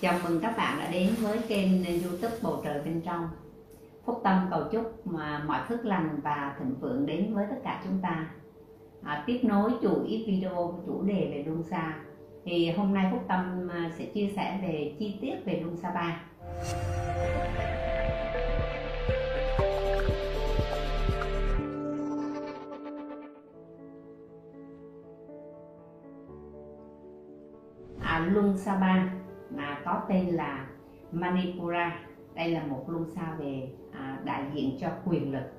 Chào mừng các bạn đã đến với kênh youtube Bầu Trời Bên Trong. Phúc Tâm cầu chúc mà mọi phước lành và thịnh vượng đến với tất cả chúng ta. À, Tiếp nối chuỗi video chủ đề về Luân Xa. Thì hôm nay Phúc Tâm à, sẽ chia sẻ về chi tiết về Luân Xa Ba. À, Luân Xa Ba mà có tên là Manipura. Đây là một luân xa về à, đại diện cho quyền lực.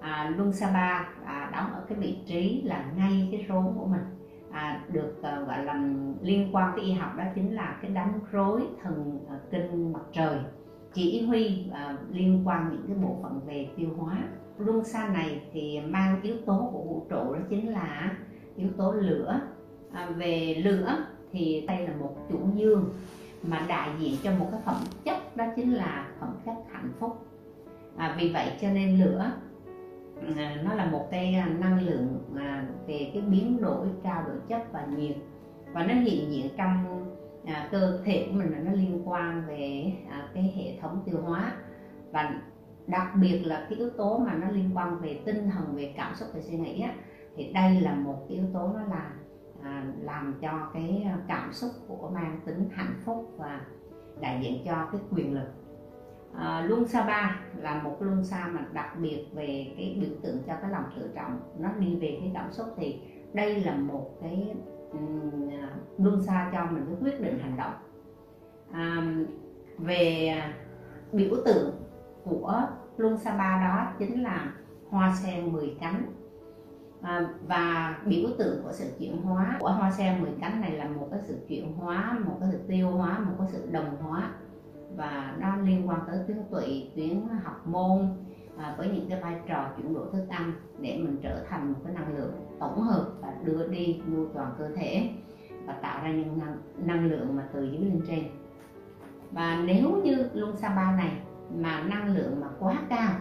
À, luân xa ba à, đóng ở cái vị trí là ngay cái rốn của mình. À, được à, gọi là liên quan tới y học đó chính là cái đám rối thần à, kinh mặt trời. Chỉ huy à, liên quan những cái bộ phận về tiêu hóa. Luân xa này thì mang yếu tố của vũ trụ đó chính là yếu tố lửa. À, về lửa thì đây là một chủ dương mà đại diện cho một cái phẩm chất đó chính là phẩm chất hạnh phúc. À, vì vậy cho nên lửa à, nó là một cái à, năng lượng à, về cái biến đổi trao đổi chất và nhiệt. Và nó hiện diện trong à, cơ thể của mình là nó liên quan về à, cái hệ thống tiêu hóa. Và đặc biệt là cái yếu tố mà nó liên quan về tinh thần về cảm xúc về suy nghĩ á, thì đây là một cái yếu tố nó là À, làm cho cái cảm xúc của mang tính hạnh phúc và đại diện cho cái quyền lực. À, luân xa ba là một luân xa mà đặc biệt về cái biểu tượng cho cái lòng tự trọng. Nó đi về cái cảm xúc thì đây là một cái um, luân xa cho mình cái quyết định hành động. À, về biểu tượng của luân xa ba đó chính là hoa sen 10 cánh à, và biểu tượng của sự chuyển hóa của hoa sen 10 cánh này là một cái sự chuyển hóa một cái sự tiêu hóa một cái sự đồng hóa. Và nó liên quan tới tuyến tụy tuyến học môn à, với những cái vai trò chuyển đổi thức ăn để mình trở thành một cái năng lượng tổng hợp và đưa đi nuôi toàn cơ thể và tạo ra những năng, năng lượng mà từ dưới lên trên. Và nếu như luân sa ba này mà năng lượng mà quá cao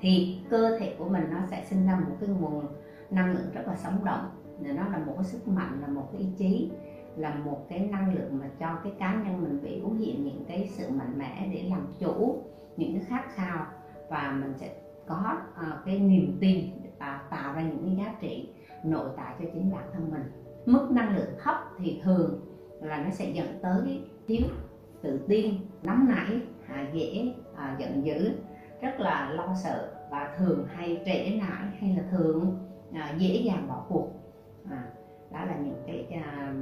thì cơ thể của mình nó sẽ sinh ra một cái nguồn năng lượng rất là sống động. Nó là một cái sức mạnh là một cái ý chí là một cái năng lượng mà cho cái cá nhân mình biểu hiện những cái sự mạnh mẽ để làm chủ những cái khát khao. Và mình sẽ có uh, cái niềm tin và tạo ra những cái giá trị nội tại cho chính bản thân mình. Mức năng lượng thấp thì thường là nó sẽ dẫn tới thiếu tự tin nóng nảy à, dễ à, giận dữ rất là lo sợ và thường hay trễ nải hay là thường à, dễ dàng bỏ cuộc. À, đó là những cái à,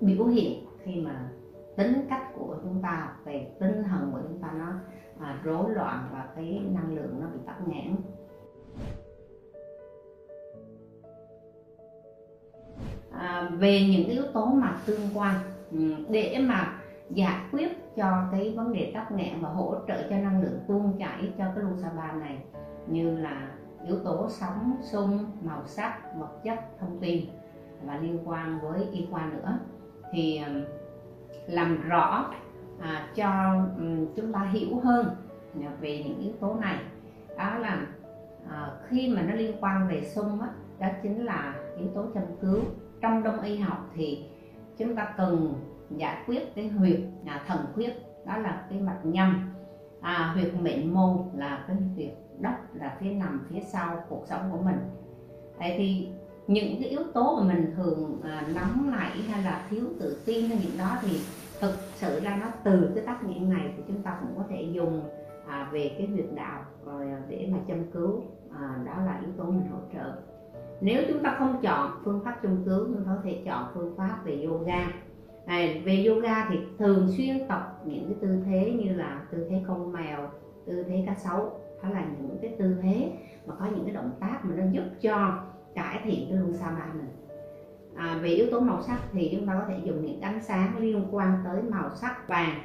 biểu hiện khi mà tính cách của chúng ta về tinh thần của chúng ta nó à, rối loạn và cái năng lượng nó bị tắc nghẽn. À, về những yếu tố mà tương quan ừ, để mà giải quyết cho cái vấn đề tắc nghẽn và hỗ trợ cho năng lượng tuôn chảy cho cái Lusaba này như là yếu tố sóng, xung, màu sắc, vật chất, thông tin và liên quan với y khoa nữa. Thì um, làm rõ à, cho um, chúng ta hiểu hơn về những yếu tố này. Đó là à, khi mà nó liên quan về xung á, đó chính là yếu tố châm cứu. Trong đông y học thì chúng ta cần Dạ giải quyết cái huyệt à, thần huyết đó là cái mạch nhâm. À, huyệt mệnh môn là cái huyệt đất là phía nằm phía sau cuộc sống của mình. Đấy thì những cái yếu tố mà mình thường à, nóng nảy hay là thiếu tự tin hay những đó thì thực sự ra nó từ cái tác nghiệm này thì chúng ta cũng có thể dùng à, về cái huyệt đạo rồi à, để mà châm cứu à, đó là yếu tố mình hỗ trợ. Nếu chúng ta không chọn phương pháp châm cứu chúng ta có thể chọn phương pháp về yoga này, về yoga thì thường xuyên tập những cái tư thế như là tư thế con mèo tư thế cá sấu đó là những cái tư thế mà có những cái động tác mà nó giúp cho cải thiện cái luân xa ba mình. À, về yếu tố màu sắc thì chúng ta có thể dùng những ánh sáng liên quan tới màu sắc vàng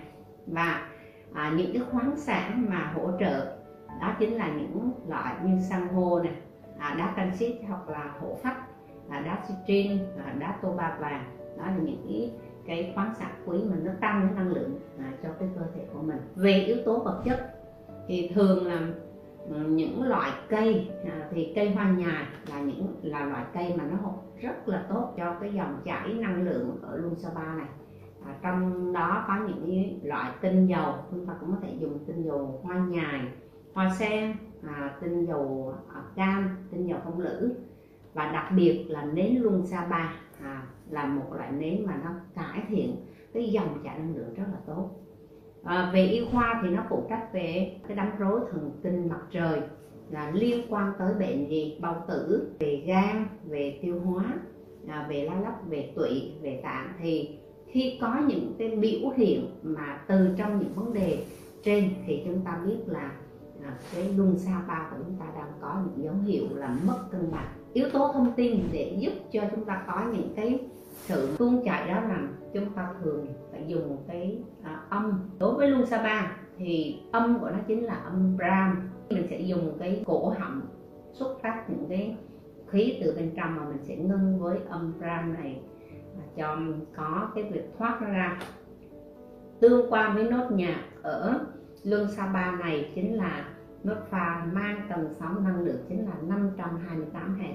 và à, những cái khoáng sản mà hỗ trợ. Đó chính là những loại như san hô này à, đá canxit hoặc là hổ phách à, đá citrin à, đá tô ba vàng. Đó là những cái cái khoáng sản quý mình nó tăng cái năng lượng à, cho cái cơ thể của mình. Về yếu tố vật chất thì thường là à, những loại cây à, thì cây hoa nhài là những là loại cây mà nó rất là tốt cho cái dòng chảy năng lượng ở Luân Sa Ba này. À, trong đó có những loại tinh dầu chúng ta cũng có thể dùng tinh dầu hoa nhài hoa sen à, tinh dầu à, cam tinh dầu phong lữ và đặc biệt là nến luân sa ba à, là một loại nến mà nó cải thiện cái dòng chảy năng lượng rất là tốt. À, về y khoa thì nó phụ trách về cái đám rối thần kinh mặt trời là liên quan tới bệnh gì bao tử về gan về tiêu hóa à, về lá lách về tụy về tạng. Thì khi có những cái biểu hiện mà từ trong những vấn đề trên thì chúng ta biết là cái luân xa ba của chúng ta đang có những dấu hiệu là mất cân bằng. Yếu tố thông tin để giúp cho chúng ta có những cái sự tuôn chảy đó là chúng ta thường phải dùng cái à, âm. Đối với luân xa ba thì âm của nó chính là âm ram. Mình sẽ dùng cái cổ họng xuất phát những cái khí từ bên trong mà mình sẽ ngưng với âm ram này cho có cái việc thoát ra. Tương quan với nốt nhạc ở luân sa ba này chính là nốt pha mang tần sóng năng lượng chính là 528 Hz.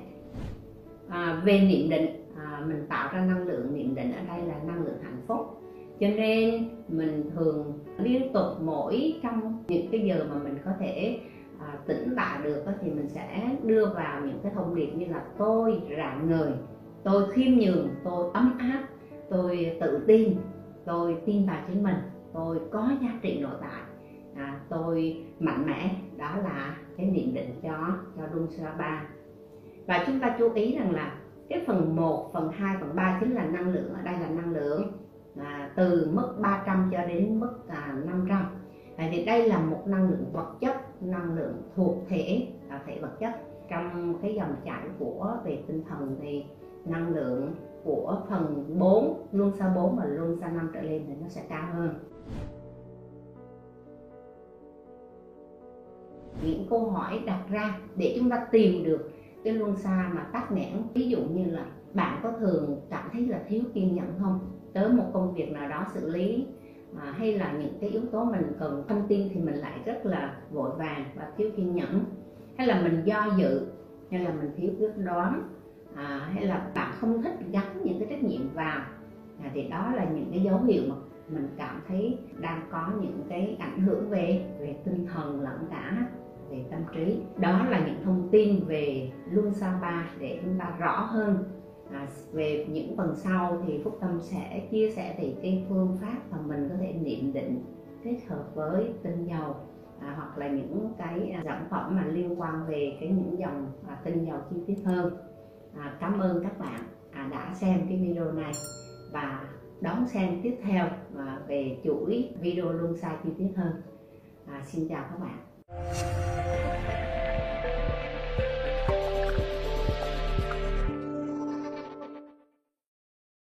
À, về niệm định à, mình tạo ra năng lượng niệm định ở đây là năng lượng hạnh phúc. Cho nên mình thường liên tục mỗi trong những cái giờ mà mình có thể à, tỉnh tạo được thì mình sẽ đưa vào những cái thông điệp như là tôi rạng ngời tôi khiêm nhường tôi ấm áp tôi tự tin tôi tin vào chính mình tôi có giá trị nội tại à, tôi mạnh mẽ đó là cái niệm định cho cho Luân ba. Và chúng ta chú ý rằng là cái phần 1, phần 2, phần 3 chính là năng lượng. Ở đây là năng lượng à, từ mức 300 cho đến mức à, 500 à, thì đây là một năng lượng vật chất năng lượng thuộc thể à, thể vật chất. Trong cái dòng chảy của về tinh thần thì năng lượng của phần 4 luôn xa 4 và luôn xa 5 trở lên thì nó sẽ cao hơn. Những câu hỏi đặt ra để chúng ta tìm được cái luân xa mà tắc nghẽn. Ví dụ như là bạn có thường cảm thấy là thiếu kiên nhẫn không? Tới một công việc nào đó xử lý à, hay là những cái yếu tố mình cần thông tin thì mình lại rất là vội vàng và thiếu kiên nhẫn? Hay là mình do dự hay là mình thiếu quyết đoán à, hay là bạn không thích gắn những cái trách nhiệm vào? À, thì đó là những cái dấu hiệu mà mình cảm thấy đang có những cái ảnh hưởng về về tinh thần lẫn cả về tâm trí. Đó là những thông tin về luân xa ba để chúng ta rõ hơn. À, về những phần sau thì phúc tâm sẽ chia sẻ về cái phương pháp mà mình có thể niệm định kết hợp với tinh dầu à, hoặc là những cái à, sản phẩm mà liên quan về cái những dòng à, tinh dầu chi tiết hơn. À, cảm ơn các bạn à, đã xem cái video này và đón xem tiếp theo à, về chuỗi video luân xa chi tiết hơn. À, xin chào các bạn.